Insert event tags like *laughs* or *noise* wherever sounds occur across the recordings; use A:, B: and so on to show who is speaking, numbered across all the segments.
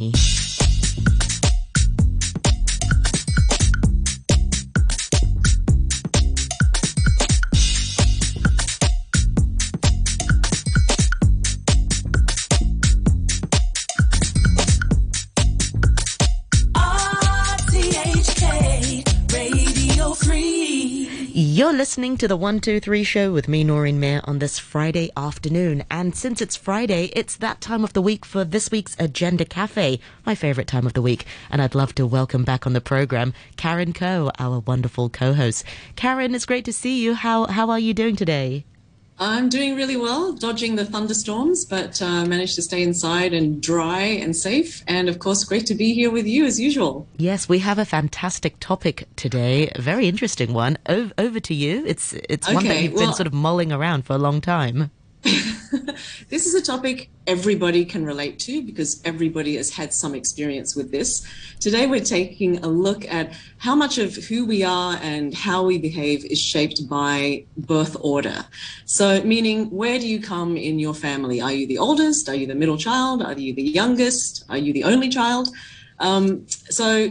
A: You're listening to the 123 show with me, Noreen Mirza, on this Friday afternoon. And since it's Friday, it's that time of the week for this week's Agenda Cafe, my favorite time of the week. And I'd love to welcome back on the program Karen Coe, our wonderful co host. Karen, it's great to see you. How, how are you doing today?
B: I'm doing really well, dodging the thunderstorms, but uh, managed to stay inside and dry and safe. And of course, great to be here with you as usual.
A: Yes, we have a fantastic topic today, a very interesting one. O- over to you. It's it's okay, one that you've well, been sort of mulling around for a long time. *laughs*
B: this is a topic everybody can relate to because everybody has had some experience with this. Today, we're taking a look at how much of who we are and how we behave is shaped by birth order. So, meaning, where do you come in your family? Are you the oldest? Are you the middle child? Are you the youngest? Are you the only child? Um, so,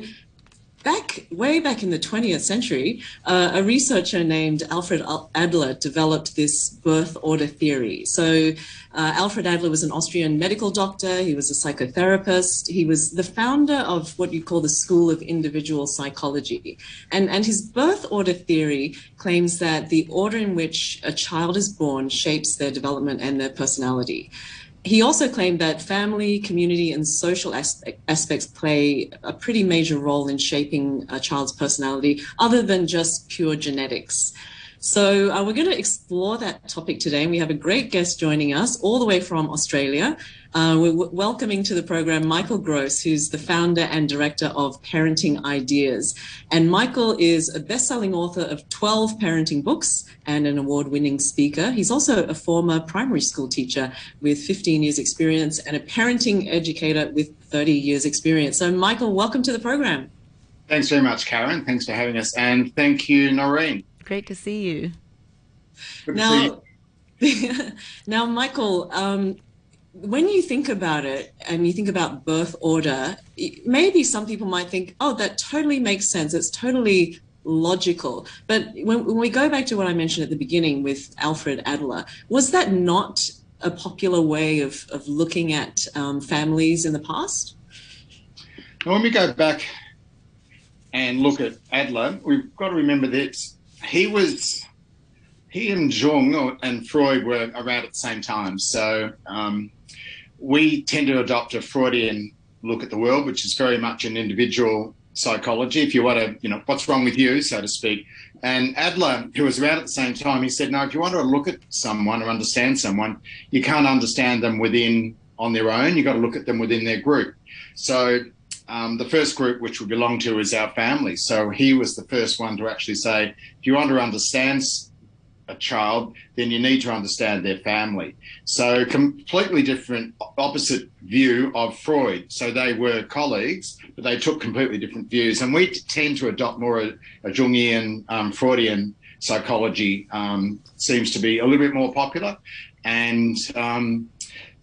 B: back way back in the 20th century, uh, a researcher named Alfred Adler developed this birth order theory. So, uh, Alfred Adler was an Austrian medical doctor. He was a psychotherapist. He was the founder of what you call the School of Individual Psychology. And, and his birth order theory claims that the order in which a child is born shapes their development and their personality he also claimed that family, community, and social aspect, aspects play a pretty major role in shaping a child's personality, other than just pure genetics. So uh, we're going to explore that topic today. And we have a great guest joining us all the way from Australia. Uh, we're w- welcoming to the program Michael Grose, who's the founder and director of Parenting Ideas. And Michael is a best-selling author of 12 parenting books and an award-winning speaker. He's also a former primary school teacher with 15 years experience and a parenting educator with 30 years experience. So Michael, welcome to the program.
C: Thanks very much, Karen. Thanks for having us. And thank you, Noreen.
A: Great to see you.
C: Good
B: now, see you. *laughs* now, Michael, um, when you think about it and you think about birth order, maybe some people might think, oh, that totally makes sense. It's totally logical. But when, when, we go back to what I mentioned at the beginning with Alfred Adler, was that not a popular way of, of looking at um, families in the past?
C: When we go back and look at Adler, we've got to remember that he was he and Jung and Freud were around at the same time. So um, we tend to adopt a Freudian look at the world, which is very much an individual psychology. If you want to, you know, what's wrong with you, so to speak. And Adler, who was around at the same time, he said, no, if you want to look at someone or understand someone, you can't understand them within on their own. You've got to look at them within their group. So um, the first group which we belong to is our family. So he was the first one to actually say, if you want to understand a child, then you need to understand their family. So completely different, opposite view of Freud. So they were colleagues, but they took completely different views. And we tend to adopt more a, a Jungian, um, Freudian psychology um, seems to be a little bit more popular. And um,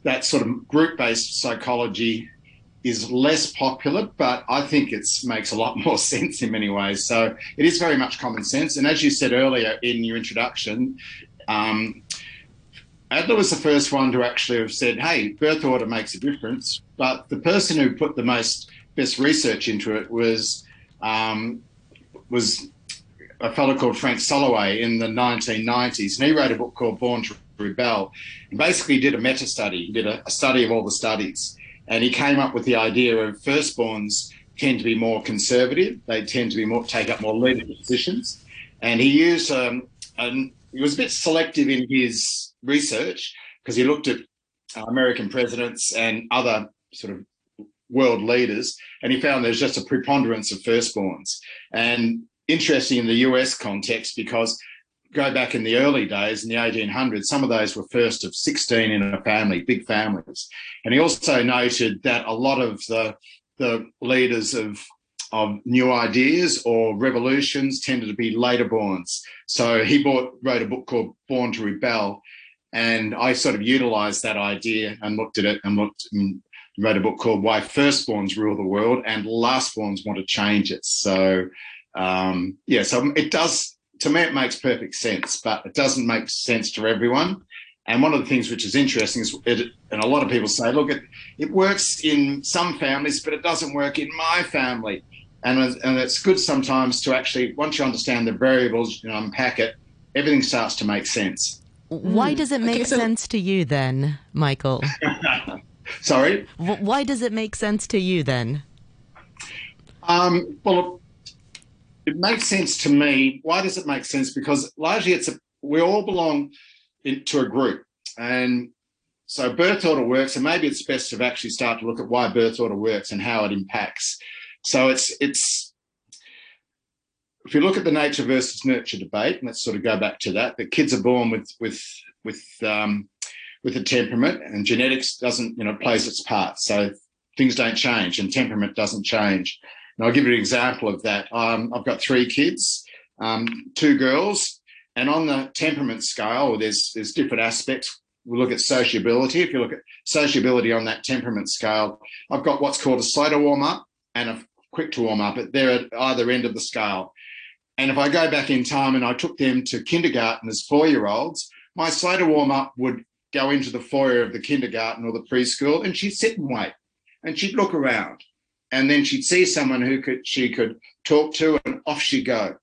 C: that sort of group-based psychology is less popular, but I think it makes a lot *laughs* more sense in many ways. So it is very much common sense. And as you said earlier in your introduction, um, Adler was the first one to actually have said, hey, birth order makes a difference. But the person who put the most best research into it was um, was a fellow called Frank Sulloway in the 1990s. And he wrote a book called Born to Rebel and basically did a meta study, did a, a study of all the studies. And he came up with the idea of firstborns tend to be more conservative. They tend to be more take up more leadership positions. And he used um, he was a bit selective in his research because he looked at uh, American presidents and other sort of world leaders, and he found there's just a preponderance of firstborns. And interesting in the US context because go back in the early days in the 1800s, some of those were first of 16 in a family, big families. And he also noted that a lot of the, the leaders of, of new ideas or revolutions tended to be later borns. So he bought, wrote a book called Born to Rebel. And I sort of utilized that idea and looked at it and looked and wrote a book called Why Firstborns Rule the World and Lastborns Want to Change It. So, um, yeah, so it does, to me, it makes perfect sense, but it doesn't make sense to everyone. And one of the things which is interesting is, it, and a lot of people say, look, it, it works in some families, but it doesn't work in my family. And, and it's good sometimes to actually, once you understand the variables and unpack it, everything starts to make sense.
A: Why does it make okay, so- sense to you then, Michael? *laughs*
C: Sorry?
A: Why does it make sense to you then?
C: Um, well, it makes sense to me. Why does it make sense? Because largely it's a, we all belong in, to a group. And so birth order works, and maybe it's best to actually start to look at why birth order works and how it impacts. So it's it's if you look at the nature versus nurture debate, and let's sort of go back to that, that kids are born with with with um, with a temperament, and genetics doesn't you know plays its part. So things don't change, and temperament doesn't change. And I'll give you an example of that. Um, I've got three kids, um, two girls, and on the temperament scale, there's there's different aspects. We look at sociability. If you look at sociability on that temperament scale, I've got what's called a slow to warm up and a quick to warm up. but They're at either end of the scale. And if I go back in time and I took them to kindergarten as four year olds, my slow to warm up would go into the foyer of the kindergarten or the preschool and she'd sit and wait and she'd look around and then she'd see someone who could she could talk to and off she'd go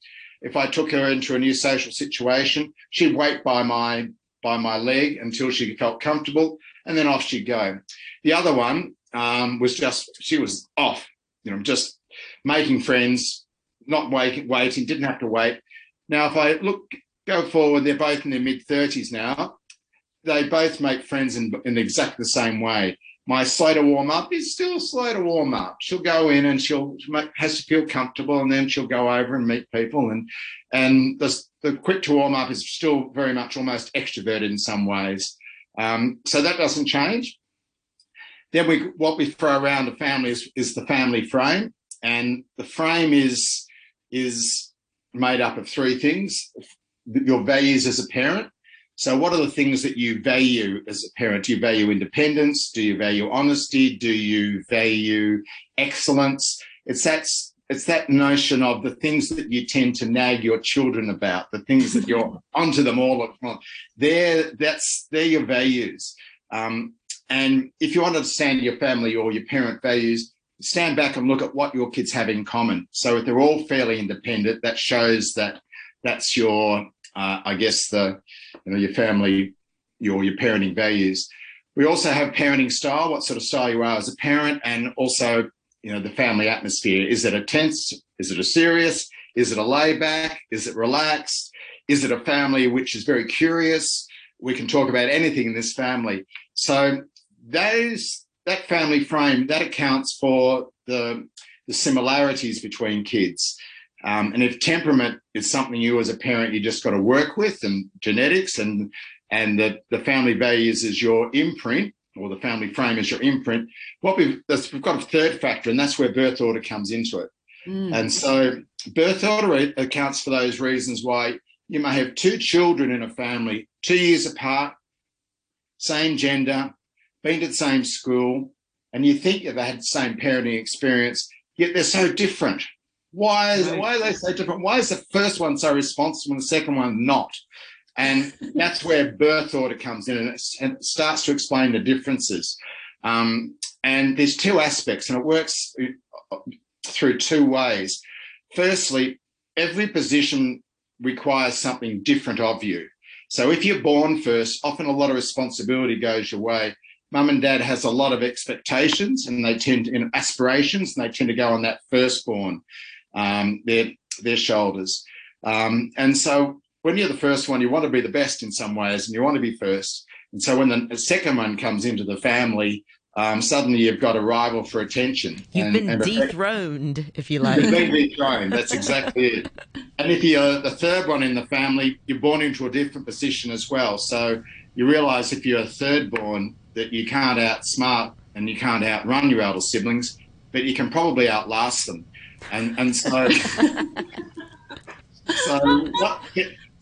C: if I took her into a new social situation, she'd wait by my by my leg until she felt comfortable, and then off she'd go. The other one um, was just she was off, you know, just making friends, not waiting, waiting, didn't have to wait. Now, if I look go forward, they're both in their mid thirties now. They both make friends in, in exactly the same way my slow to warm up is still slow to warm up. She'll go in and she'll make, has to feel comfortable, and then she'll go over and meet people. And and the the quick to warm up is still very much almost extroverted in some ways. Um, so that doesn't change. Then we what we throw around the family is, is the family frame, and the frame is is made up of three things: your values as a parent, so, what are the things that you value as a parent? Do you value independence? Do you value honesty? Do you value excellence? It's that it's that notion of the things that you tend to nag your children about, the things that you're *laughs* onto them all at once. They're that's they're your values. Um, and if you want to understand your family or your parent values, stand back and look at what your kids have in common. So if they're all fairly independent, that shows that that's your uh, I guess the you know your family, your your parenting values. We also have parenting style, what sort of style you are as a parent, and also you know the family atmosphere. Is it a tense? Is it a serious? Is it a layback? Is it relaxed? Is it a family which is very curious? We can talk about anything in this family. So those that family frame that accounts for the the similarities between kids. Um, and if temperament is something you as a parent you just got to work with, and genetics, and and that the family values is your imprint, or the family frame is your imprint. What we've we've got a third factor, and that's where birth order comes into it. Mm. And so birth order accounts for those reasons why you may have two children in a family, two years apart, same gender, been to the same school, and you think they've had the same parenting experience, yet they're so different. Why is why are they so different? Why is the first one so responsible and the second one not? And that's where birth order comes in and it, and it starts to explain the differences. Um, and there's two aspects, and it works uh, through two ways. Firstly, every position requires something different of you. So if you're born first, often a lot of responsibility goes your way. Mum and dad has a lot of expectations and they tend to, aspirations and they tend to go on that firstborn um, their their shoulders. Um, and so when you're the first one, you want to be the best in some ways, and you want to be first. And so when the second one comes into the family, um, suddenly you've got a rival for attention.
A: You've
C: and,
A: been and dethroned, if you like.
C: You've been dethroned. That's exactly it. *laughs* And if you're the third one in the family, you're born into a different position as well. So you realise if you're a third born that you can't outsmart and you can't outrun your elder siblings, but you can probably outlast them and and so *laughs* so what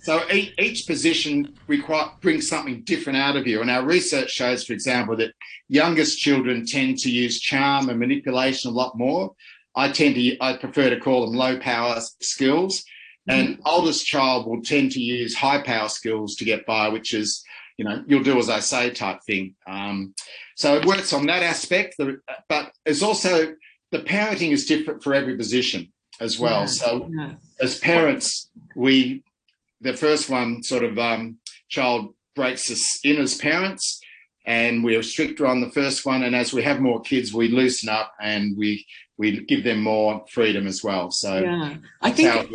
C: So each, each position require, brings something different out of you. And our research shows, for example, that youngest children tend to use charm and manipulation a lot more. I tend to, I prefer to call them low power skills. And mm-hmm. oldest child will tend to use high power skills to get by, which is, you know, you'll do as I say type thing. Um, so it works on that aspect, but it's also the parenting is different for every position as well. Yeah. So yeah. as parents, we the first one sort of um, child breaks us in as parents and we're stricter on the first one and as we have more kids we loosen up and we we give them more freedom as well so
B: yeah i think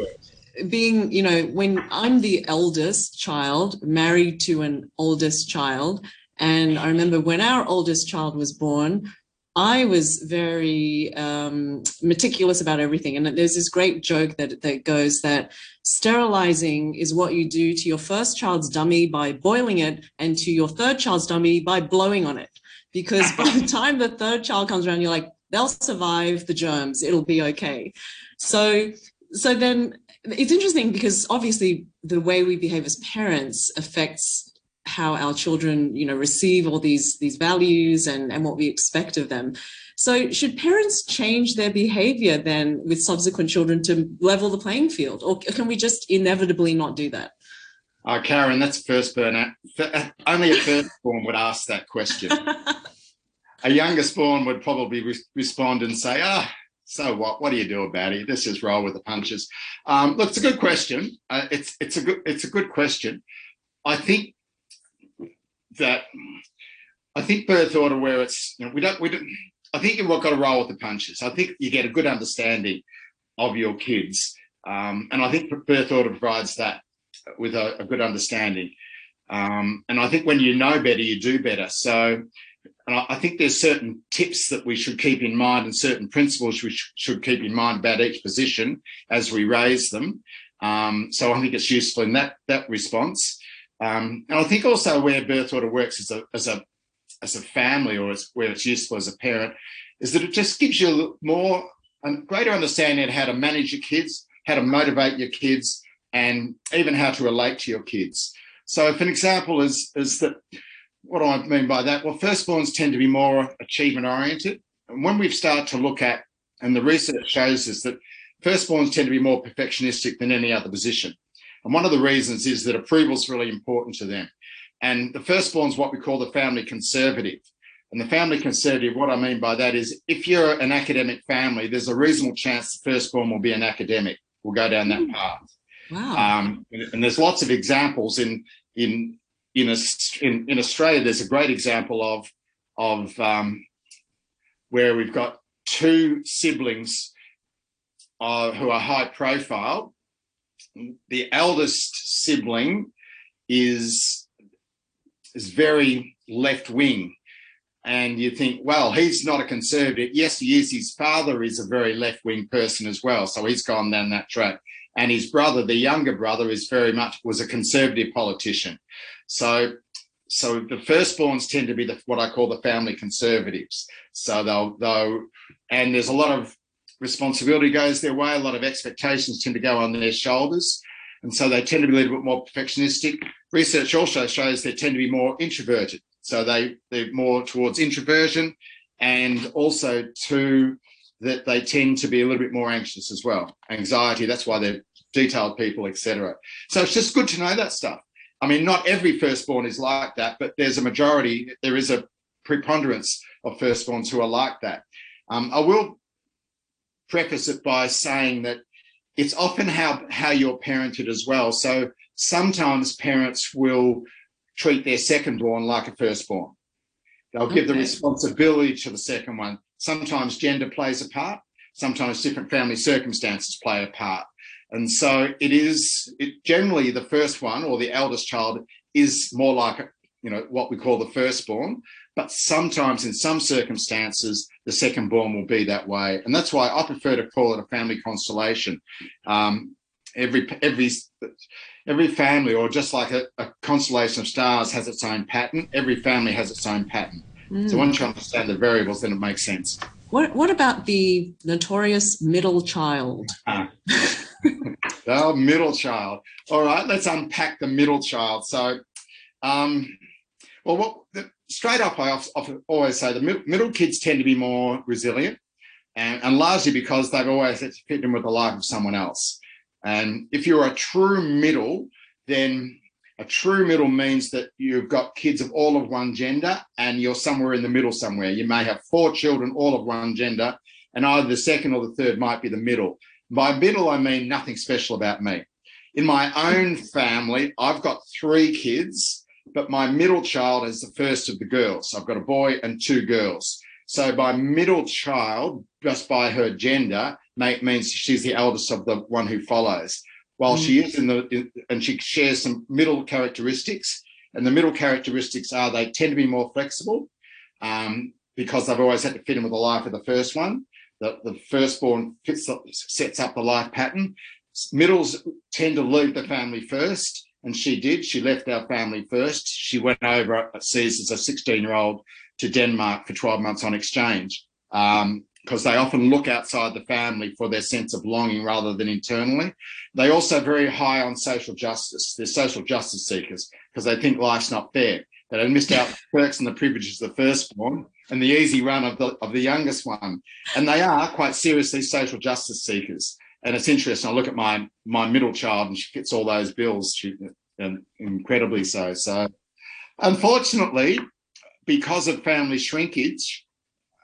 B: being you know when i'm the eldest child married to an oldest child and i remember when our oldest child was born I was very um, meticulous about everything. And there's this great joke that, that goes that sterilizing is what you do to your first child's dummy by boiling it and to your third child's dummy by blowing on it. Because by the *laughs* time the third child comes around, you're like, they'll survive the germs, it'll be okay. So, so then it's interesting because obviously the way we behave as parents affects how our children you know receive all these these values and and what we expect of them so should parents change their behavior then with subsequent children to level the playing field or can we just inevitably not do that
C: uh, Karen, that's first burnout. Only a firstborn *laughs* would ask that question. *laughs* a youngest born would probably re- respond and say, ah, so what? What do you do about it? Let's just roll with the punches. Um, look, it's a good question. Uh, it's it's a good it's a good question. I think that I think birth order where it's you know, we don't we don't I think you've got to roll with the punches. I think you get a good understanding of your kids, um, and I think birth order provides that with a, a good understanding. Um, and I think when you know better, you do better. So, I think there's certain tips that we should keep in mind and certain principles we sh- should keep in mind about each position as we raise them. Um, so I think it's useful in that that response. Um, and I think also where birth order works as a as a as a family or as, where it's useful as a parent is that it just gives you more and greater understanding of how to manage your kids, how to motivate your kids, and even how to relate to your kids. So, if an example is is that what do I mean by that? Well, firstborns tend to be more achievement oriented, and when we start to look at, and the research shows us that firstborns tend to be more perfectionistic than any other position. And one of the reasons is that approval is really important to them. And the firstborn is what we call the family conservative. And the family conservative, what I mean by that is if you're an academic family, there's a reasonable chance the firstborn will be an academic, will go down that hmm. path. Wow. Um, and there's lots of examples in in in, in, in Australia. There's a great example of of um, where we've got two siblings uh, who are high profile, the eldest sibling is is very left wing. And you think well he's not a conservative. Yes he is. His father is a very left wing person as well. So he's gone down that track. And his brother the younger brother is very much was a conservative politician. So so the firstborns tend to be the, what I call the family conservatives. So they'll, they'll, and there's a lot of responsibility goes their way, a lot of expectations tend to go on their shoulders. And so they tend to be a little bit more perfectionistic. Research also shows they tend to be more introverted. So they, they're more towards introversion and also to that they tend to be a little bit more anxious as well. Anxiety, that's why they're detailed people, etc. So it's just good to know that stuff. I mean, not every firstborn is like that, but there's a majority, there is a preponderance of firstborns who are like that. Um, I will preface it by saying that it's often how how you're parented as well. So sometimes parents will treat their second born like a firstborn. They'll okay. give the responsibility to the second one. Sometimes gender plays a part. Sometimes different family circumstances play a part. And so it is it generally the first one or the eldest child is more like you know what we call the firstborn, but sometimes in some circumstances the second born will be that way. And that's why i prefer to call it a family constellation. Um, every every every family or just like a, a, constellation of stars has its own pattern. Every family has its own pattern. Mm. so once you understand the variables then it makes sense.
B: What what about the notorious middle child? Uh, *laughs*
C: the middle child. All right, let's unpack the middle child. So, um, well, what, straight up, I always say the middle kids tend to be more resilient, and, and largely because they've always had to fit in with the life of someone else. And if you're a true middle, then a true middle means that you've got kids of all of one gender and you're somewhere in the middle somewhere. You may have four children, all of one gender, and either the second or the third might be the middle. By middle, I mean nothing special about me. In my own family, I've got three kids, but my middle child is the first of the girls. I've got a boy and two girls. So by middle child, just by her gender, means she's the eldest of the one who follows while she is in the in, and she shares some middle characteristics and the middle characteristics are they tend to be more flexible um, because they've always had to fit in with the life of the first one the, the firstborn fits, sets up the life pattern middles tend to leave the family first and she did she left our family first she went over sees as a 16 year old to denmark for 12 months on exchange um, because they often look outside the family for their sense of longing rather than internally. They also very high on social justice. They're social justice seekers because they think life's not fair. They missed out the perks and the privileges of the firstborn and the easy run of the of the youngest one. And they are quite seriously social justice seekers. And it's interesting. I look at my my middle child and she fits all those bills. She and incredibly so. So unfortunately, because of family shrinkage,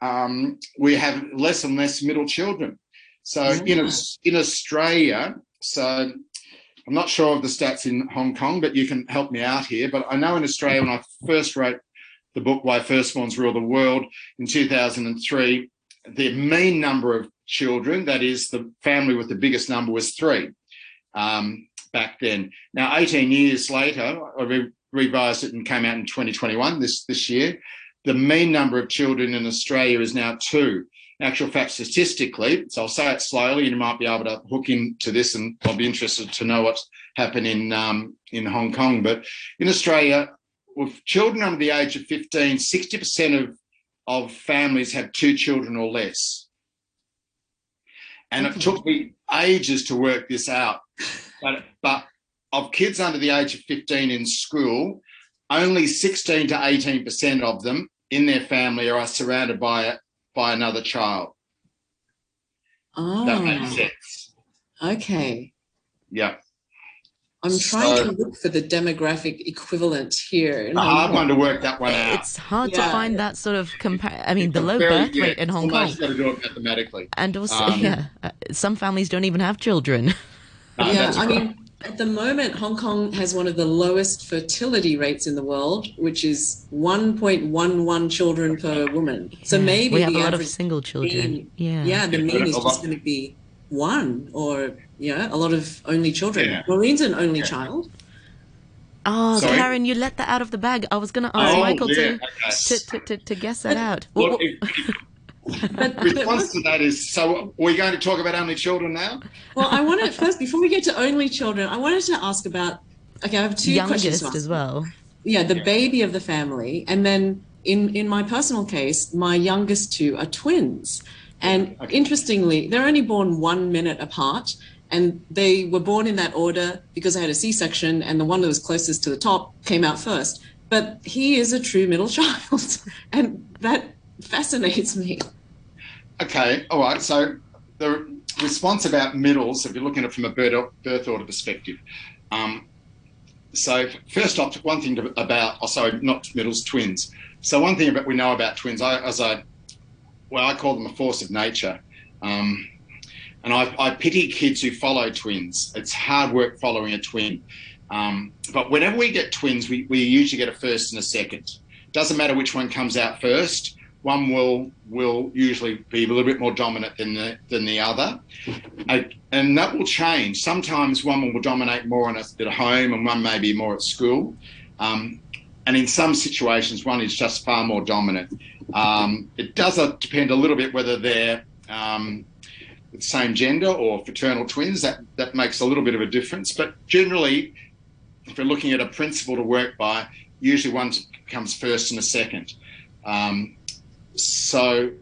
C: um, we have less and less middle children. So in, in Australia, so I'm not sure of the stats in Hong Kong, but you can help me out here. But I know in Australia, when I first wrote the book Why Firstborns Rule the World in 2003, the mean number of children, that is the family with the biggest number, was three um, back then. Now, 18 years later, I re- revised it and came out in 2021 this this year the mean number of children in Australia is now two. In actual fact, statistically, so I'll say it slowly, and you might be able to hook into this, and I'll be interested to know what's happened in um, in Hong Kong. But in Australia, with children under the age of 15, 60% of, of families have two children or less. And it took me ages to work this out. But, but of kids under the age of 15 in school, only 16 to 18% of them in their family are surrounded by by another child.
B: Oh,
C: that makes ah. sense.
B: Okay.
C: Yeah.
B: I'm trying so, to look for the demographic equivalent here.
C: A hard one to work that one out.
A: It's hard yeah. to find that sort of compare. I mean, the low very, birth rate yeah, in Hong Kong.
C: got to do it mathematically.
A: And also, um, yeah, uh, some families don't even have children. *laughs*
B: No, yeah, I mean, at the moment, Hong Kong has one of the lowest fertility rates in the world, which is 1.11 children per woman. So yeah, maybe
A: we have a lot of single children.
B: Mean,
A: yeah,
B: yeah, the mean is just going to be one, or yeah, a lot of only children. Yeah. Maureen's an only yeah. child.
A: Oh, Sorry? Karen, you let that out of the bag. I was going to ask oh, Michael yeah, to, to, to, to, to guess that out.
C: Well, response to that is so we're going to talk about only children now
B: well i want to first before we get to only children i wanted to ask about okay i have two
A: youngest
B: questions
A: as well
B: yeah the yeah. baby of the family and then in in my personal case my youngest two are twins and okay. interestingly they're only born one minute apart and they were born in that order because i had a c-section and the one that was closest to the top came out first but he is a true middle *laughs* child and that fascinates me.
C: Okay, all right. So the response about middles, if you're looking at it from a birth order perspective, um, so first off, one thing to, about, oh, sorry, not middles, twins. So one thing about we know about twins, I, as I, well, I call them a force of nature. Um, and I, I, pity kids who follow twins. It's hard work following a twin. Um, but whenever we get twins, we, we usually get a first and a second. Doesn't matter which one comes out first one will will usually be a little bit more dominant than the than the other, and that will change. Sometimes one will dominate more on at home, and one may be more at school. Um, and in some situations, one is just far more dominant. Um, it does depend a little bit whether they're um, same gender or fraternal twins. That that makes a little bit of a difference. But generally, if we're looking at a principle to work by, usually one comes first and a second. Um, so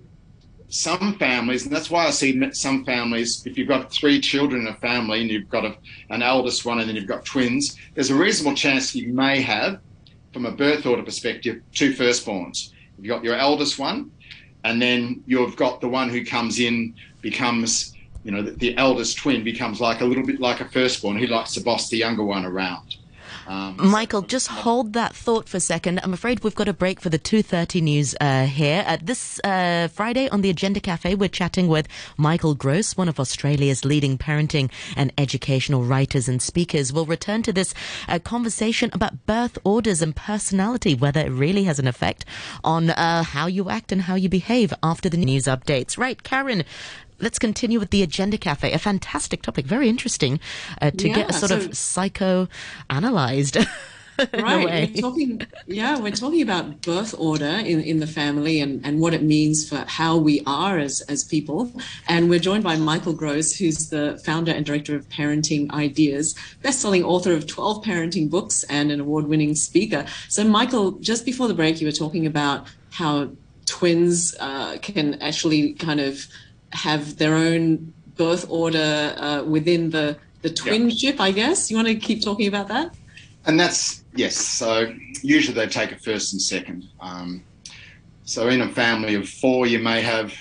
C: some families, and that's why I see some families, if you've got three children in a family and you've got a, an eldest one and then you've got twins, there's a reasonable chance you may have, from a birth order perspective, two firstborns. You've got your eldest one, and then you've got the one who comes in, becomes, you know, the, the eldest twin becomes like a little bit like a firstborn. who likes to boss the younger one around.
A: Um, Michael, just hold that thought for a second. I'm afraid we've got a break for the 2.30 news uh, here. Uh, this uh, Friday on the Agenda Cafe, we're chatting with Michael Grose, one of Australia's leading parenting and educational writers and speakers. We'll return to this uh, conversation about birth orders and personality, whether it really has an effect on uh, how you act and how you behave after the news updates. Right, Karen, let's continue with the Agenda Cafe. A fantastic topic, very interesting uh, to yeah, get a sort so, of psycho-analyzed. *laughs*
B: right. We're talking, yeah, we're talking about birth order in, in the family and, and what it means for how we are as, as people. And we're joined by Michael Grose, who's the founder and director of Parenting Ideas, best-selling author of 12 parenting books and an award-winning speaker. So, Michael, just before the break, you were talking about how twins uh, can actually kind of have their own birth order uh, within the the twinship, yeah. I guess. You want to keep talking about that?
C: And that's yes. So usually they take a first and second. Um, so in a family of four, you may have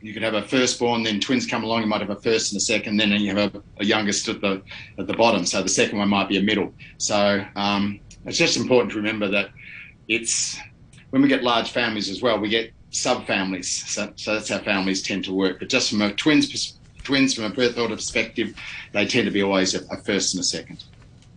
C: you could have a firstborn, then twins come along. You might have a first and a second, then you have a, a youngest at the at the bottom. So the second one might be a middle. So um, it's just important to remember that it's when we get large families as well, we get subfamilies. So, so that's how families tend to work. But just from a twins twins from a birth order perspective, they tend to be always a, a first and a second.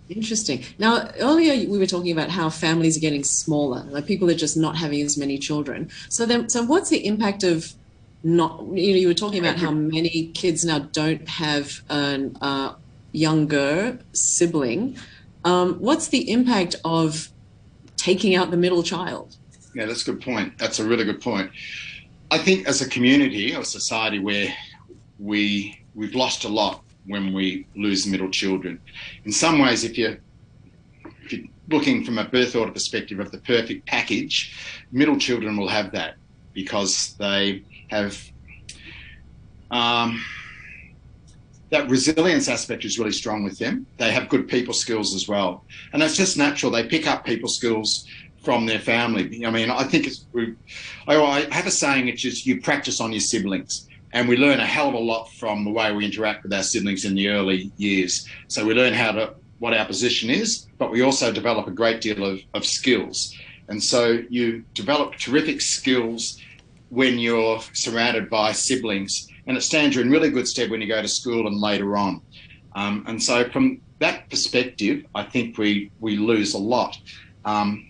B: Interesting. Now, earlier we were talking about how families are getting smaller, like people are just not having as many children. So then, so what's the impact of not? You know, you were talking about how many kids now don't have a uh, younger sibling. Um, what's the impact of taking out the middle child?
C: Yeah, that's a good point. That's a really good point. I think as a community or society where we we've lost a lot when we lose middle children. In some ways, if you're if you're looking from a birth order perspective of the perfect package, middle children will have that because they have um, that resilience aspect is really strong with them. They have good people skills as well, and that's just natural. They pick up people skills from their family. I mean, I think it's. I have a saying, which is you practice on your siblings. And we learn a hell of a lot from the way we interact with our siblings in the early years. So we learn how to what our position is, but we also develop a great deal of, of skills. And so you develop terrific skills when you're surrounded by siblings, and it stands you in really good stead when you go to school and later on. Um, and so from that perspective, I think we we lose a lot. Um,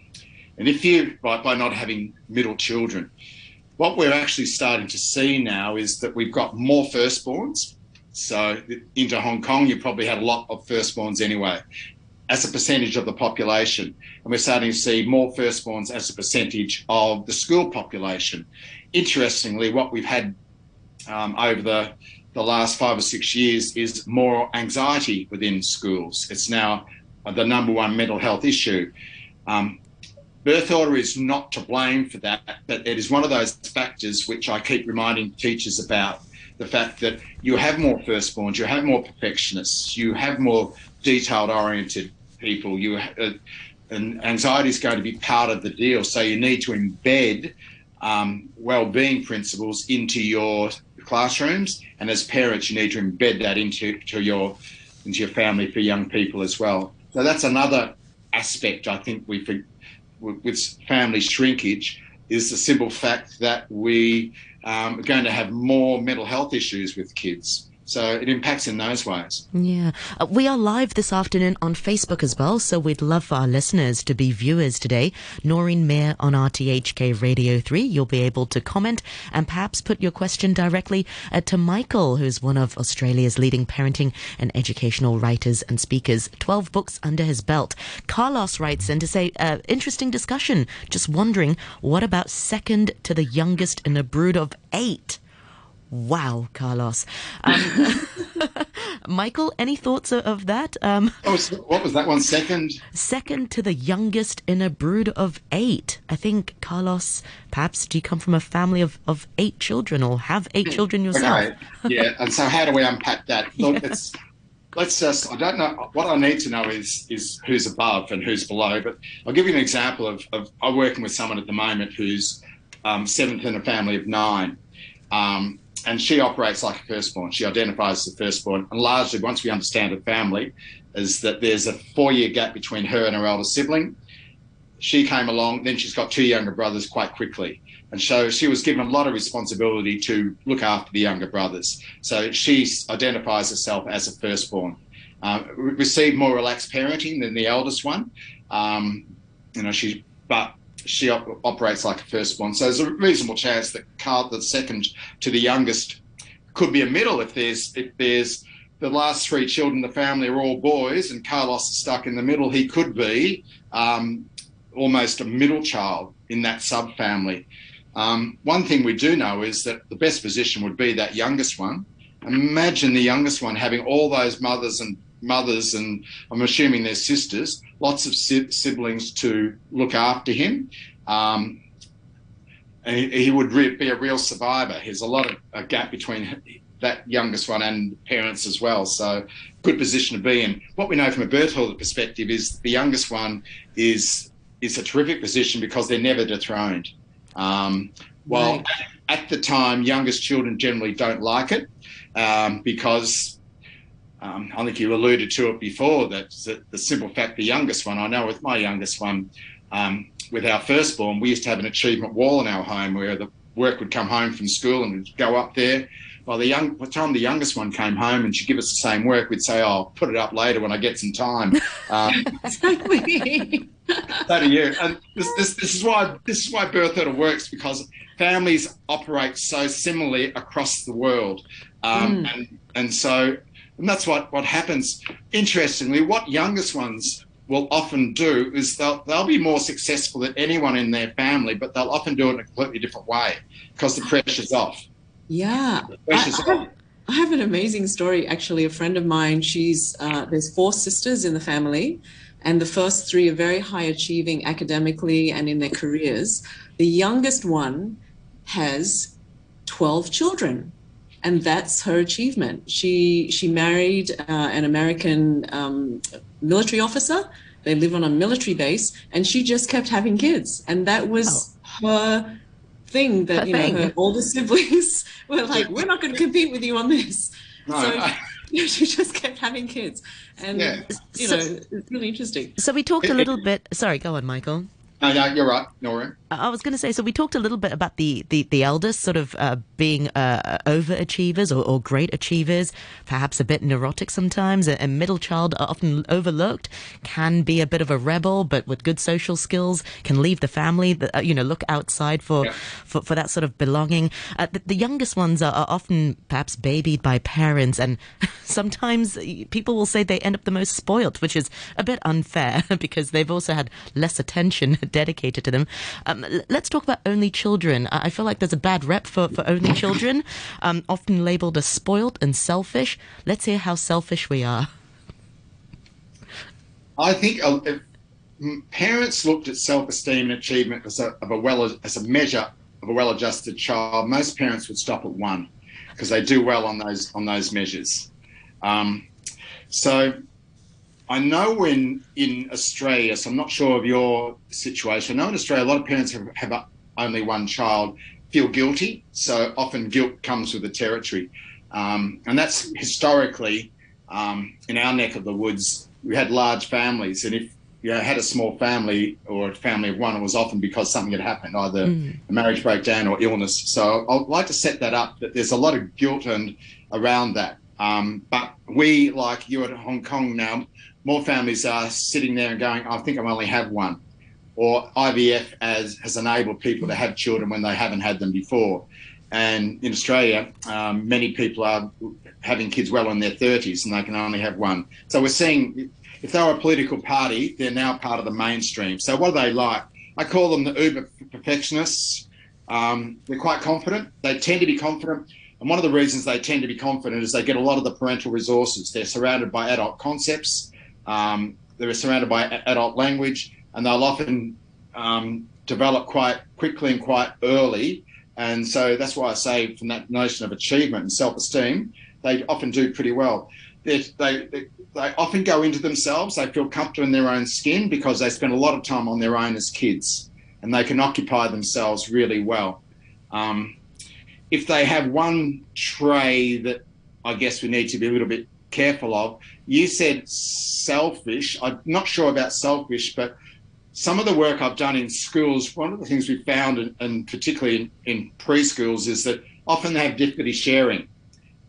C: and if you, by, by not having middle children, what we're actually starting to see now is that we've got more firstborns. So into Hong Kong, you probably had a lot of firstborns anyway, as a percentage of the population. And we're starting to see more firstborns as a percentage of the school population. Interestingly, what we've had um, over the the last five or six years is more anxiety within schools. It's now the number one mental health issue. Um, birth order is not to blame for that, but it is one of those factors which I keep reminding teachers about the fact that you have more firstborns, you have more perfectionists, you have more detailed oriented people, you uh, and anxiety is going to be part of the deal. So you need to embed um, well-being principles into your classrooms, and as parents, you need to embed that into to your into your family for young people as well. So that's another aspect I think we with family shrinkage is the simple fact that we um, are going to have more mental health issues with kids. So it impacts in those ways.
A: Yeah. Uh, we are live this afternoon on Facebook as well, so we'd love for our listeners to be viewers today. Noreen Mirza on RTHK Radio 3. You'll be able to comment and perhaps put your question directly uh, to Michael, who's one of Australia's leading parenting and educational writers and speakers. 12 books under his belt. Carlos writes in to say, uh, interesting discussion. Just wondering, what about second to the youngest in a brood of eight? Wow, Carlos. Um, *laughs* Michael, any thoughts of that? Um,
C: what, was, what was that one? Second?
A: Second to the youngest in a brood of eight. I think, Carlos, perhaps do you come from a family of, of eight children or have eight children yourself?
C: Okay. Yeah, and so how do we unpack that? *laughs* Look, yeah. it's let's just i don't know what i need to know is is who's above and who's below but i'll give you an example of, of i'm working with someone at the moment who's um, seventh in a family of nine um, and she operates like a firstborn she identifies as a firstborn and largely once we understand her family is that there's a four year gap between her and her elder sibling she came along then she's got two younger brothers quite quickly and so she was given a lot of responsibility to look after the younger brothers. So she identifies herself as a firstborn. Uh, received more relaxed parenting than the eldest one. Um, you know, she, but she op- operates like a firstborn. So there's a reasonable chance that Carl, the second to the youngest, could be a middle if there's if there's the last three children the family are all boys and Carlos is stuck in the middle. He could be um, almost a middle child in that subfamily. Um, one thing we do know is that the best position would be that youngest one. Imagine the youngest one having all those mothers and mothers, and I'm assuming their sisters, lots of siblings to look after him. Um, and he, he would be a real survivor. There's a lot of a gap between that youngest one and parents as well. So, good position to be in. What we know from a birth order perspective is the youngest one is is a terrific position because they're never dethroned. Um, well, right. at, the time, youngest children generally don't like it um, because um, I think you alluded to it before that the, simple fact the youngest one, I know with my youngest one, um, with our firstborn, we used to have an achievement wall in our home where the work would come home from school and would go up there. By the young, by the time the youngest one came home and she'd give us the same work, we'd say, "Oh, I'll put it up later when I get some time." *laughs* Um, so do you. And this, this, this is why this is why birth order works because families operate so similarly across the world, um, mm. and and so and that's what what happens. Interestingly, what youngest ones will often do is they'll they'll be more successful than anyone in their family, but they'll often do it in a completely different way because the pressure's off.
B: Yeah. Pressure's I, I, have, I, have, an amazing story. Actually, a friend of mine. She's uh, there's four sisters in the family, and the first three are very high achieving academically and in their careers. The youngest one has 12 children and that's her achievement. She she married uh, an American um, military officer. They live on a military base, and she just kept having kids, and that was oh. her thing. That her you know, her older siblings *laughs* were like, "We're not going to compete with you on this." No, so, I, *laughs* she just kept having kids, and yeah. you know, so, it's really interesting.
A: So we talked a little bit. Sorry, go on, Michael.
C: No, no, you're right, Nora.
A: I was going to say, so we talked a little bit about the, the, the eldest sort of uh, being uh, overachievers or, or, great achievers, perhaps a bit neurotic sometimes. A, a, middle child often overlooked, can be a bit of a rebel, but with good social skills, can leave the family, uh, you know, look outside for, yeah. for, for, that sort of belonging. Uh, the, the, youngest ones are, are often perhaps babied by parents, and *laughs* sometimes people will say they end up the most spoilt, which is a bit unfair *laughs* because they've also had less attention *laughs* dedicated to them. Um, let's talk about only children. I feel like there's a bad rep for, for only *laughs* children, um, often labeled as spoiled and selfish. Let's hear how selfish we are.
C: I think uh, parents looked at self-esteem and achievement as a, of a well as a measure of a well-adjusted child. Most parents would stop at one because they do well on those on those measures. Um, so I know in in Australia, so I'm not sure of your situation. I know in Australia, a lot of parents have, have only one child feel guilty. So often guilt comes with the territory, um, and that's historically um, in our neck of the woods. We had large families, and if you know, had a small family or a family of one, it was often because something had happened, either mm. a marriage breakdown or illness. So I'd like to set that up that there's a lot of guilt and around that. Um, but we, like you at Hong Kong now, more families are sitting there and going, I think I only have one. Or IVF as, has enabled people to have children when they haven't had them before. And in Australia, um, many people are having kids well in their 30s and they can only have one. So we're seeing if they were a political party, they're now part of the mainstream. So what are they like? I call them the uber perfectionists. Um, they're quite confident. They tend to be confident And one of the reasons they tend to be confident is they get a lot of the parental resources. They're surrounded by adult concepts, um, they're surrounded by adult language, and they'll often um, develop quite quickly and quite early. And so that's why I say, from that notion of achievement and self esteem, they often do pretty well. They, they, they often go into themselves, they feel comfortable in their own skin because they spend a lot of time on their own as kids and they can occupy themselves really well. Um, if they have one trait that I guess we need to be a little bit careful of, you said selfish. I'm not sure about selfish, but some of the work I've done in schools, one of the things we found, and, and particularly in, in, preschools, is that often they have difficulty sharing.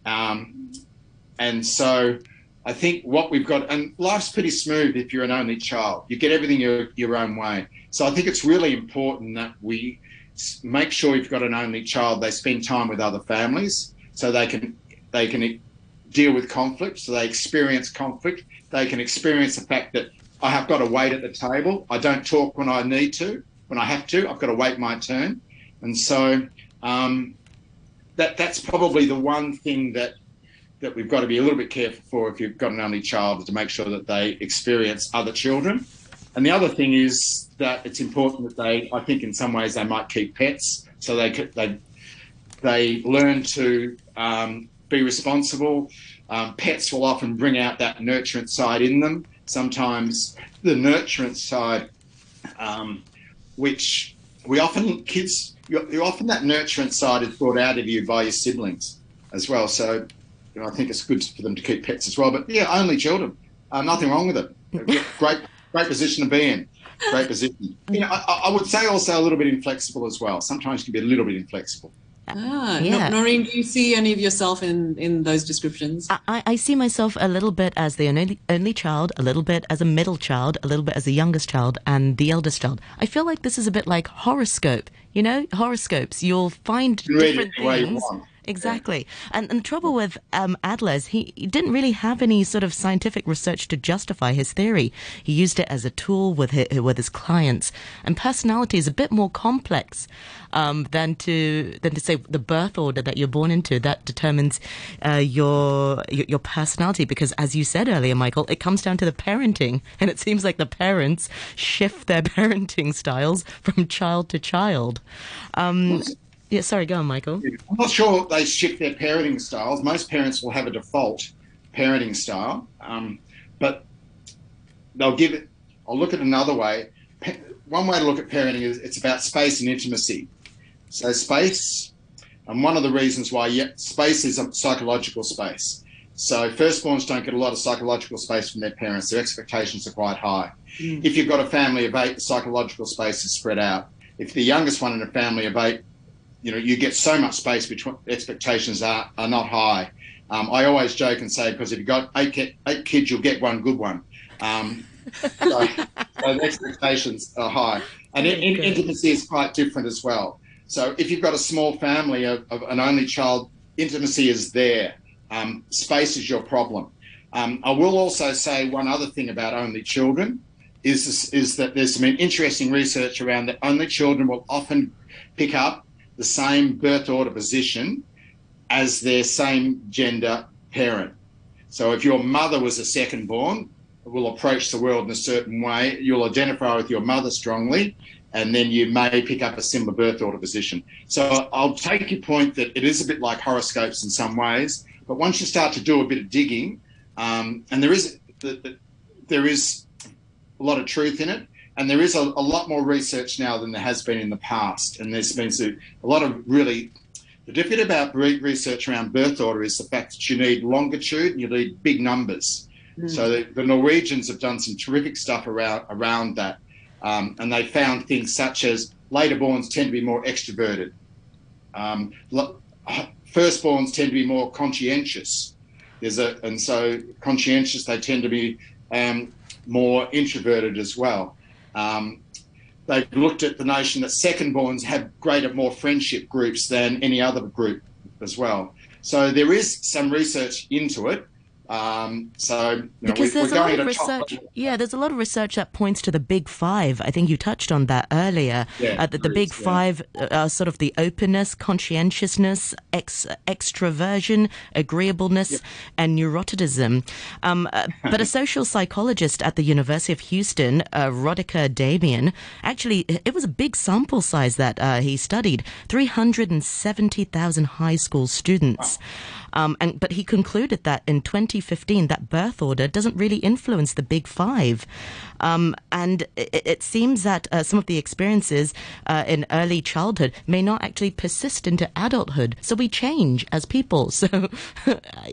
C: Um, and so I think what we've got, and life's pretty smooth if you're an only child. You get everything your, your own way. So I think it's really important that we make sure you've got an only child, they spend time with other families so they can they can deal with conflict, so they experience conflict. They can experience the fact that I have got to wait at the table. I don't talk when I need to. When I have to, I've got to wait my turn. And so um, that that's probably the one thing that that we've got to be a little bit careful for if you've got an only child to make sure that they experience other children. And the other thing is that it's important that they, I think, in some ways, they might keep pets, so they they they learn to um, be responsible. Um, pets will often bring out that nurturant side in them. Sometimes the nurturant side, um, which we often kids, you're, you're often that nurturant side is brought out of you by your siblings as well. So you know, I think it's good for them to keep pets as well. But yeah, only children, uh, nothing wrong with it. *laughs* Great, great position to be in. Great position. You know, I, I, would say also a little bit inflexible as well. Sometimes you can be a little bit inflexible.
B: Ah, yeah. Noreen, do you see any of yourself in, in those descriptions?
A: I, I see myself a little bit as the only, only child, a little bit as a middle child, a little bit as the youngest child, and the eldest child. I feel like this is a bit like horoscope. You know, horoscopes. You'll find you different things Exactly. And, and the trouble with um, Adler is he, he, didn't really have any sort of scientific research to justify his theory. He used it as a tool with his, with his clients. And personality is a bit more complex um, than to than to say the birth order that you're born into that determines uh, your, your your personality. Because as you said earlier, Michael, it comes down to the parenting, *laughs* and it seems like the parents shift their *laughs* parenting styles from child to child. Um, yeah, sorry, go on, Michael.
C: I'm not sure they shift their parenting styles. Most parents will have a default parenting style, um, but they'll give it. I'll look at another way. One way to look at parenting is it's about space and intimacy. So space, and one of the reasons why yeah, space is a psychological space. So firstborns don't get a lot of psychological space from their parents. Their expectations are quite high. Mm. If you've got a family of eight, the psychological space is spread out. If the youngest one in a family of eight you know, you get so much space between expectations are, are not high. Um, I always joke and say because if you've got eight, eight kids, you'll get one good one. Um, *laughs* so, so the expectations are high, and in, in, intimacy is quite different as well. So if you've got a small family of, of an only child, intimacy is there. Um, space is your problem. Um, I will also say one other thing about only children is is that there's some interesting research around that only children will often pick up the same birth order position as their same gender parent. So if your mother was a second born, will approach the world in a certain way. You'll identify with your mother strongly, and then you may pick up a similar birth order position. So I'll take your point that it is a bit like horoscopes in some ways, but once you start to do a bit of digging, um, and there is there is a lot of truth in it, and there is a, a, lot more research now than there has been in the past. And there's been a lot of really the difficult about research around birth order is the fact that you need longitude and you need big numbers. Mm. So the, the, Norwegians have done some terrific stuff around around that, um, and they found things such as later borns tend to be more extroverted. Um, firstborns tend to be more conscientious. There's a and so conscientious they tend to be um, more introverted as well. Um, they've looked at the notion that second-borns have greater, more friendship groups than any other group as well. So there is some research into it. Um, so you know,
A: because
C: we,
A: there's
C: we're
A: a lot of research. Yeah, there's a lot of research that points to the big five. I think you touched on that earlier.
C: Yeah,
A: uh, that the big
C: is, yeah.
A: five uh, are sort of the openness, conscientiousness, ex- extroversion, agreeableness, and neuroticism. Um, uh, but a *laughs* social psychologist at the University of Houston, uh, Rodica Damian, actually, it was a big sample size that uh, he studied 370,000 high school students. Um, and but he concluded that in 2015, that birth order doesn't really influence the big five, um, and it, it seems that uh, some of the experiences uh, in early childhood may not actually persist into adulthood. So we change as people. *laughs* So,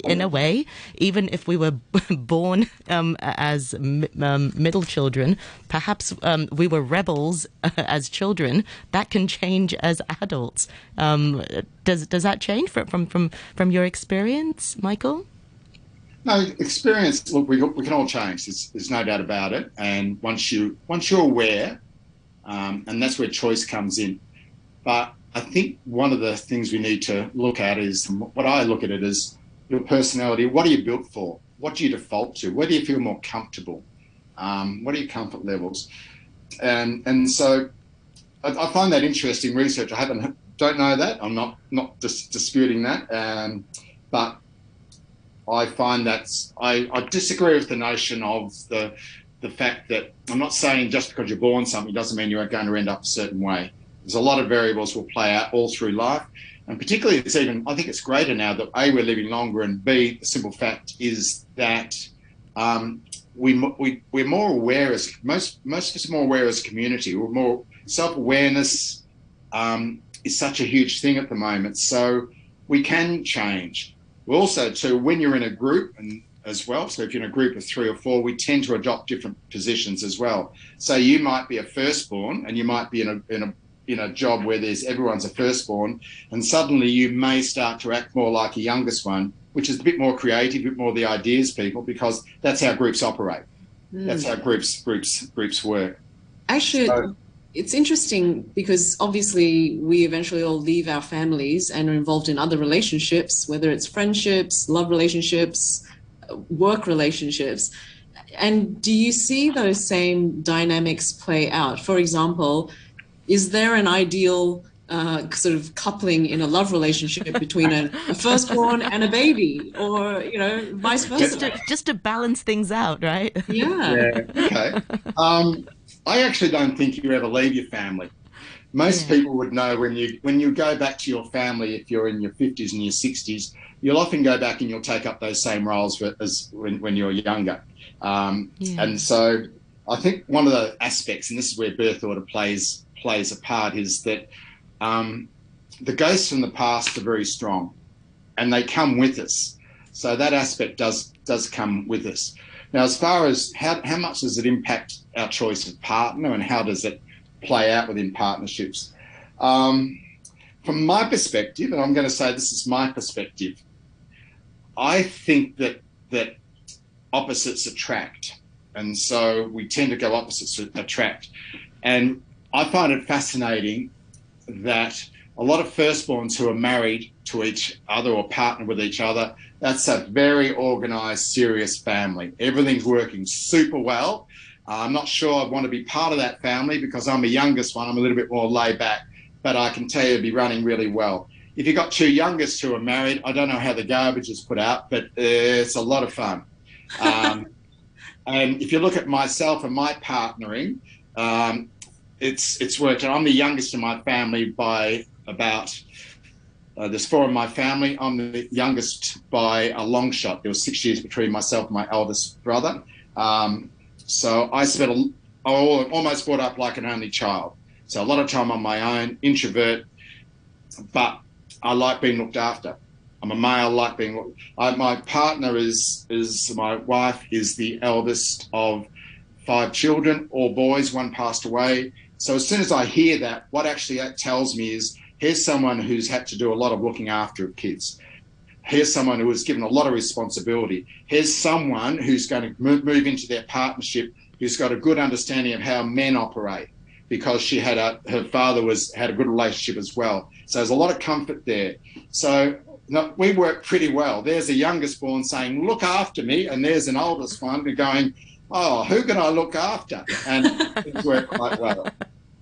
A: in a way, even if we were *laughs* born um, as um, middle children, perhaps um, we were rebels *laughs* as children. That can change as adults. Does does that change from from from, from your experience, Michael?
C: No experience. Look, we, we can all change. There's, there's no doubt about it. And once you once you're aware, um, and that's where choice comes in. But I think one of the things we need to look at is what I look at it as your personality. What are you built for? What do you default to? Where do you feel more comfortable? Um, what are your comfort levels? And and so I, I find that interesting research. I haven't don't know that. I'm not not dis- disputing that. Um, but I find that's I, I disagree with the notion of the the fact that I'm not saying just because you're born something doesn't mean you're going to end up a certain way. There's a lot of variables will play out all through life, and particularly it's even I think it's greater now that a we're living longer, and b the simple fact is that um, we we we're more aware as most most of us are more aware as a community. We're more self awareness um, is such a huge thing at the moment, so we can change. We also too when you're in a group and as well. So if you're in a group of three or four, we tend to adopt different positions as well. So you might be a firstborn, and you might be in a in a in a job where there's everyone's a firstborn, and suddenly you may start to act more like a youngest one, which is a bit more creative, a bit more the ideas people, because that's how groups operate. That's hmm. how groups groups groups work.
B: Actually,
C: So-
B: it's interesting because obviously we eventually all leave our families and are involved in other relationships, whether it's friendships, love relationships, uh, work relationships. And do you see those same dynamics play out? For example, is there an ideal uh, sort of coupling in a love relationship between a, a firstborn and a baby, or you know, vice
A: Just
B: versa?
A: to, just to balance things out, right?
B: Yeah.
C: okay. Um, I actually don't think you ever leave your family. Most
A: Yeah.
C: people would know when you when you go back to your family, if you're in your fifties and your sixties, you'll often go back and you'll take up those same roles as when, when you're younger. Um,
A: Yeah.
C: And so, I think one of the aspects, and this is where birth order plays plays a part, is that um, the ghosts from the past are very strong, and they come with us. So that aspect does does come with us. Now, as far as how, how much does it impact our choice of partner and how does it play out within partnerships? Um, from my perspective, and I'm going to say this is my perspective, I think that that opposites attract, and so we tend to go opposites attract. And I find it fascinating that a lot of firstborns who are married to each other or partner with each other, that's a very organized, serious family. Everything's working super well. Uh, I'm not sure I'd want to be part of that family because I'm the youngest one. I'm a little bit more laid back, but I can tell you it'd be running really well. If you've got two youngest who are married, I don't know how the garbage is put out, but uh, it's a lot of fun. Um, *laughs* and if you look at myself and my partnering, um, it's it's worked. I'm the youngest in my family by about. Uh, there's four in my family. I'm the youngest by a long shot. There was six years between myself and my eldest brother. Um, so I spent a, I almost brought up like an only child. So a lot of time on my own, introvert, but I like being looked after. I'm a male, like being. I, my partner is is my wife is the eldest of five children, all boys. One passed away. So as soon as I hear that, what actually that tells me is here's someone who's had to do a lot of looking after of kids. Here's someone who was given a lot of responsibility. Here's someone who's going to move, into their partnership who's got a good understanding of how men operate because she had a her father was had a good relationship as well. So there's a lot of comfort there. So no, we work pretty well. There's a youngest born saying, "Look after me," and there's an oldest one going, "Oh, who can I look after?" And it worked quite well.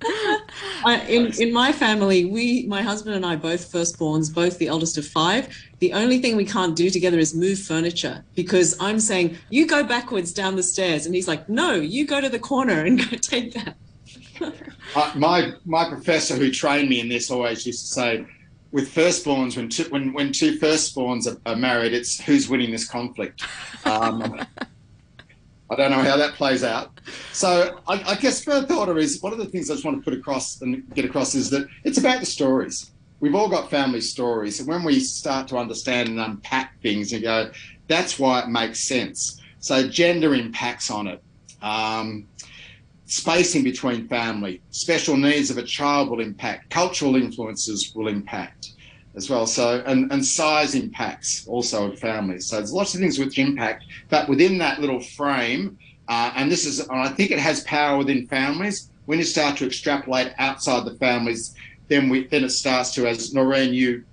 B: I, in in my family, we, my husband and I, both firstborns, both the eldest of five. The only thing we can't do together is move furniture because I'm saying you go backwards down the stairs, and he's like, "No, you go to the corner and go take that."
C: uh, my my professor who trained me in this always used to say, with firstborns, when two, when when two firstborns are, are married, it's who's winning this conflict. Um, *laughs* I don't know how that plays out. So I, I guess birth order is one of the things I just want to put across and get across is that it's about the stories. We've all got family stories, and when we start to understand and unpack things, and go, that's why it makes sense. So gender impacts on it. Um, spacing between family, special needs of a child will impact, cultural influences will impact as well. So, and, and size impacts also of families. So there's lots of things which impact, but within that little frame, uh, and this is, and I think it has power within families. When you start to extrapolate outside the families, then we then it starts to, as Noreen, you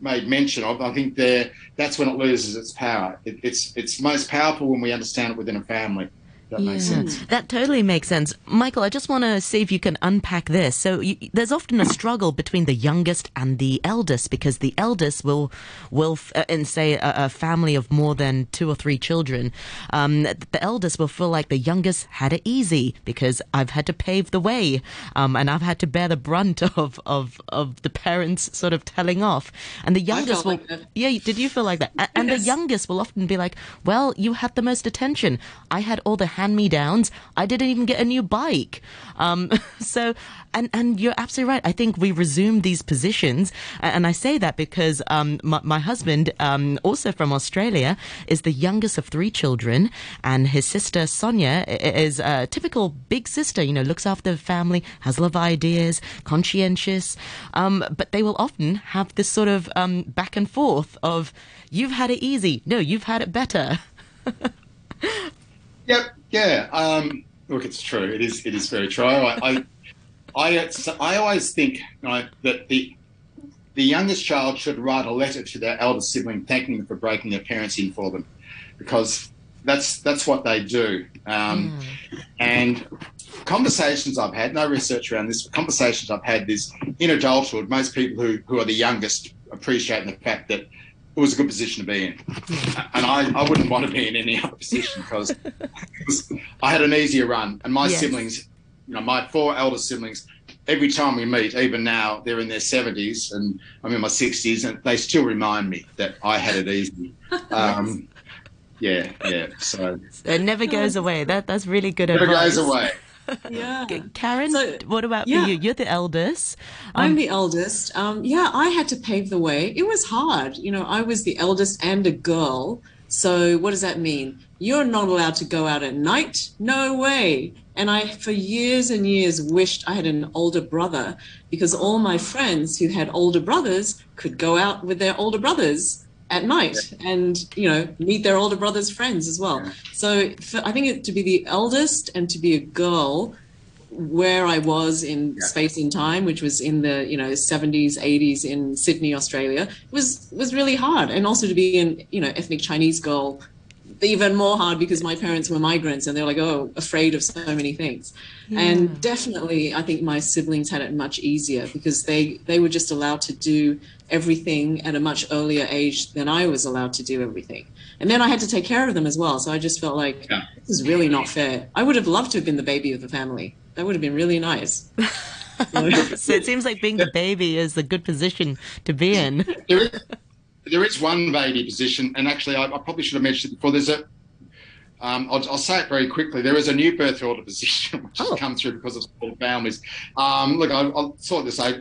C: made mention of, I think there that's when it loses its power. It, it's it's most powerful when we understand it within a family. That yeah, makes sense.
A: That totally makes sense. Michael, I just want to see if you can unpack this. So you, there's often a struggle between the youngest and the eldest because the eldest will, will uh, in say a, a, family of more than two or three children, um, the eldest will feel like the youngest had it easy because I've had to pave the way, um, and I've had to bear the brunt *laughs* of, of, of the parents sort of telling off. And the youngest will, like yeah, did you feel like that? And yes. the youngest will often be like, well, you had the most attention. I had all the hand me downs. I didn't even get a new bike. Um, *laughs* so, and, and you're absolutely right. I think we resumed these positions. And I say that because um, my, my, husband, um, also from Australia, is the youngest of three children. And his sister, Sonia, is a typical big sister, you know, looks after the family, has a lot of ideas, conscientious. Um, but they will often have this sort of um, back and forth of, you've had it easy. No, you've had it better. *laughs*
C: Yep. Yeah. Um, look, it's true. It is. It is very true. I, I, I, I always think that the the youngest child should write a letter to their elder sibling thanking them for breaking their parents in for them, because that's that's what they do. Um, mm. And conversations I've had, no research around this, conversations I've had is in adulthood, most people who, who are the youngest appreciate the fact that it was a good position to be in. And I, I wouldn't want to be in any other position because I had an easier run. And my yes. siblings, you know, my four elder siblings, every time we meet, even now, they're in their 70s and I'm in my 60s, and they still remind me that I had it easy. *laughs* Um, yeah, yeah. So
A: it never goes away. That that's really good
C: never
A: advice.
C: Never goes away *laughs*
B: yeah.
A: Karen, so, what about yeah. you? You're the eldest.
B: Um, I'm the eldest. Um, yeah, I had to pave the way. It was hard. You know, I was the eldest and a girl. So what does that mean? You're not allowed to go out at night? No way. And I, for years and years, wished I had an older brother because all my friends who had older brothers could go out with their older brothers at night yeah. and you know meet their older brother's friends as well yeah. so for, i think it, to be the eldest and to be a girl where i was in yeah. space and time which was in the you know 70s 80s in sydney australia was was really hard and also to be an you know ethnic chinese girl even more hard because my parents were migrants and they're like oh afraid of so many things and definitely i think my siblings had it much easier because they they were just allowed to do everything at a much earlier age than I was allowed to do everything. And then I had to take care of them as well. So I just felt like yeah. this is really not fair. I would have loved to have been the baby of the family. That would have been really nice. *laughs*
A: so it seems like being the baby is a good position to be in.
C: There is, one baby position, and actually, I, I probably should have mentioned it before. There's a, um, I'll, I'll, say it very quickly. There is a new birth order position *laughs* which oh. has come through because of small families. Um, look, I'll, I'll sort this out.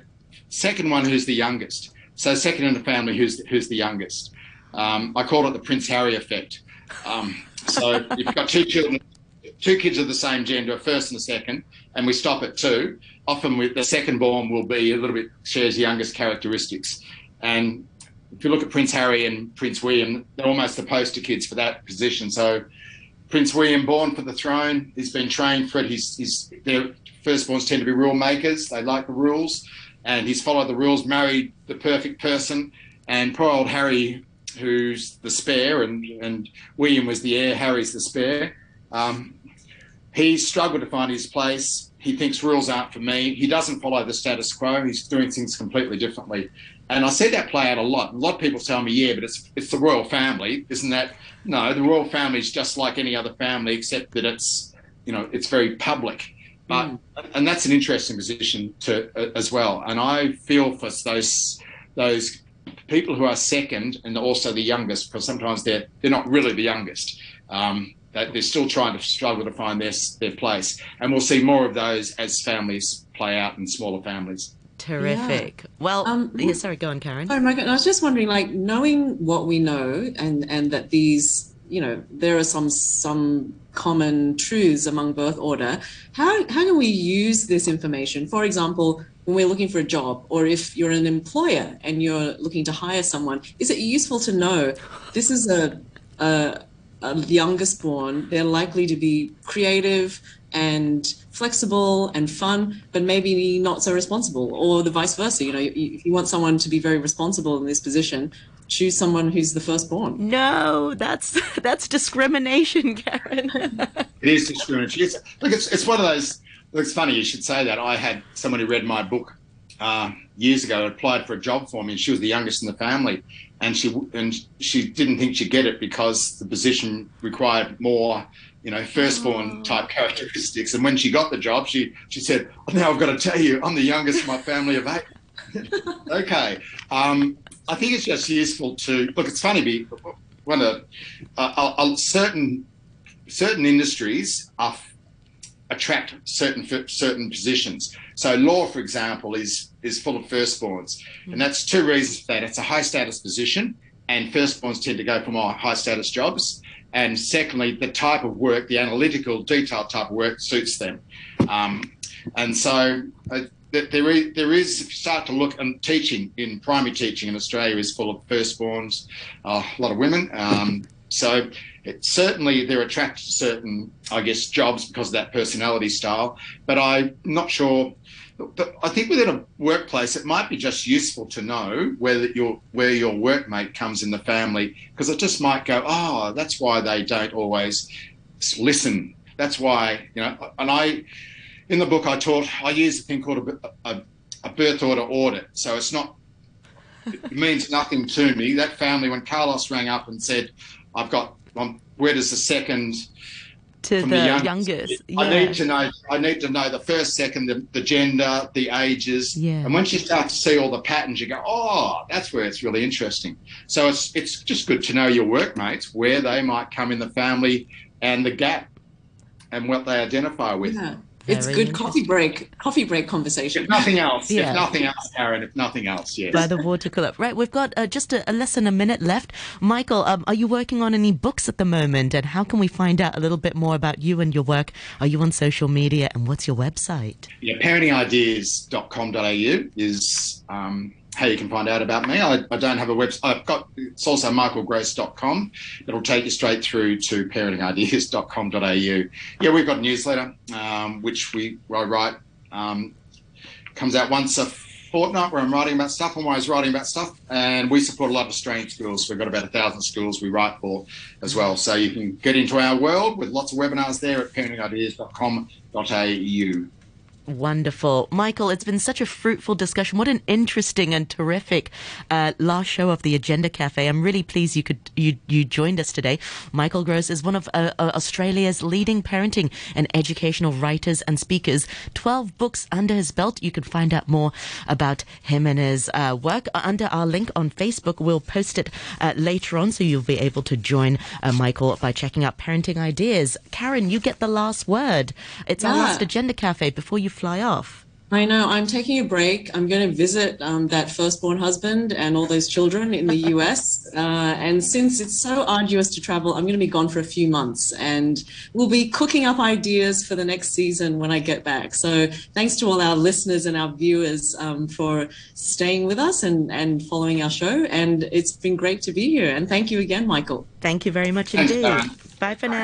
C: Second one, who's the youngest? So second in the family, who's who's the youngest? Um, I call it the Prince Harry effect. Um, so *laughs* if you've got two children, two kids of the same gender, first and a second, and we stop at two, often with the second born will be a little bit shares youngest characteristics. And if you look at Prince Harry and Prince William, they're almost the poster kids for that position. So Prince William, born for the throne, he's been trained for it. He's, he's their firstborns tend to be rule makers. They like the rules and he's followed the rules, married the perfect person, and poor old Harry, who's the spare, and and William was the heir. Harry's the spare. Um, he struggled to find his place. He thinks rules aren't for me. He doesn't follow the status quo. He's doing things completely differently. And I see that play out a lot. A lot of people tell me, yeah, but it's it's the royal family, isn't that? No, the royal family is just like any other family, except that it's you know it's very public. But mm. and that's an interesting position to uh, as well. And I feel for those those people who are second and also the youngest, because sometimes they're they're not really the youngest. Um, they're still trying to struggle to find their their place, and we'll see more of those as families play out in smaller families.
A: Terrific. Yeah. Well, um, yeah, sorry, go on, Karen.
B: Sorry, Margaret. I was just wondering, like, knowing what we know, and and that these, you know, there are some some common truths among birth order. How how can we use this information? For example, when we're looking for a job, or if you're an employer and you're looking to hire someone, is it useful to know this is a, a, a youngest born? They're likely to be creative and flexible and fun, but maybe not so responsible, or the vice versa. You know, if you want someone to be very responsible in this position, choose someone who's the firstborn.
A: No, that's *laughs* that's discrimination, *laughs* Karen.
C: it is discrimination. It's, look, it's, it's one of those. Look, it's funny you should say that. I had someone who read my book uh, years ago, applied for a job for me, and she was the youngest in the family, and she and she didn't think she'd get it because the position required more you know, firstborn oh. type characteristics. And when she got the job, she she said, "Now I've got to tell you, I'm the youngest in my family of eight. *laughs* okay, um, I think it's just useful to look. It's funny, when a, a, a certain certain industries are, attract certain certain positions. So law, for example, is is full of firstborns, and that's two reasons for that. It's a high status position, and firstborns tend to go for more high status jobs. And secondly, the type of work, the analytical, detailed type of work suits them. Um, and so uh, there is, there is, if you start to look, and teaching in primary teaching in Australia is full of firstborns, uh, a lot of women. Um, so it, certainly they're attracted to certain, I guess, jobs because of that personality style. But I'm not sure but I think within a workplace, it might be just useful to know whether your where your workmate comes in the family, because it just might go, oh, that's why they don't always listen. That's why you know. And I, in the book, I taught I use a thing called a, a, a birth order audit. So it's not. It means nothing to me. That family, when Carlos rang up and said, "I've got, um, where does the second
A: to the, the, youngest. youngest.
C: Yeah. I need to know. I need to know the first, second, the, the gender, the ages, yeah. and once you start to see all the patterns, you go, "Oh, that's where it's really interesting." So it's it's just good to know your workmates, where they might come in the family, and the gap, and what they identify with.
B: Yeah. It's good coffee break, coffee break conversation.
C: If nothing else, yeah. if nothing else, Aaron, if nothing else, yes.
A: By the water cooler. Right, we've got uh, just a, a, less than a minute left. Michael, um, are you working on any books at the moment? And how can we find out a little bit more about you and your work? Are you on social media? And what's your website?
C: Yeah, parentingideas.com.au is um, how you can find out about me. I, I, don't have a website. I've got it's also michaelgrose.com. It'll take you straight through to parentingideas.com.au. Yeah, we've got a newsletter um, which we I write. Um, comes out once a fortnight where I'm writing about stuff. I'm always writing about stuff, and we support a lot of Australian schools. We've got about a thousand schools we write for as well. So you can get into our world with lots of webinars there at parentingideas.com.au.
A: Wonderful. Michael, it's been such a fruitful discussion. What an interesting and terrific uh, last show of the Agenda Cafe. I'm really pleased you could you you joined us today. Michael Grose is one of uh, uh Australia's leading parenting and educational writers and speakers. 12 books under his belt. You can find out more about him and his uh, work under our link on Facebook. We'll post it uh, later on so you'll be able to join uh, Michael by checking out Parenting Ideas. Karen, you get the last word. It's yeah. our last Agenda Cafe before you fly off.
B: I know. I'm taking a break. I'm going to visit um, that firstborn husband and all those children in the *laughs* US. Uh, and since it's so arduous to travel, I'm going to be gone for a few months and we'll be cooking up ideas for the next season when I get back. So thanks to all our listeners and our viewers um, for staying with us and, and following our show. And it's been great to be here. And thank you again, Michael.
A: Thank you very much indeed. Bye for now.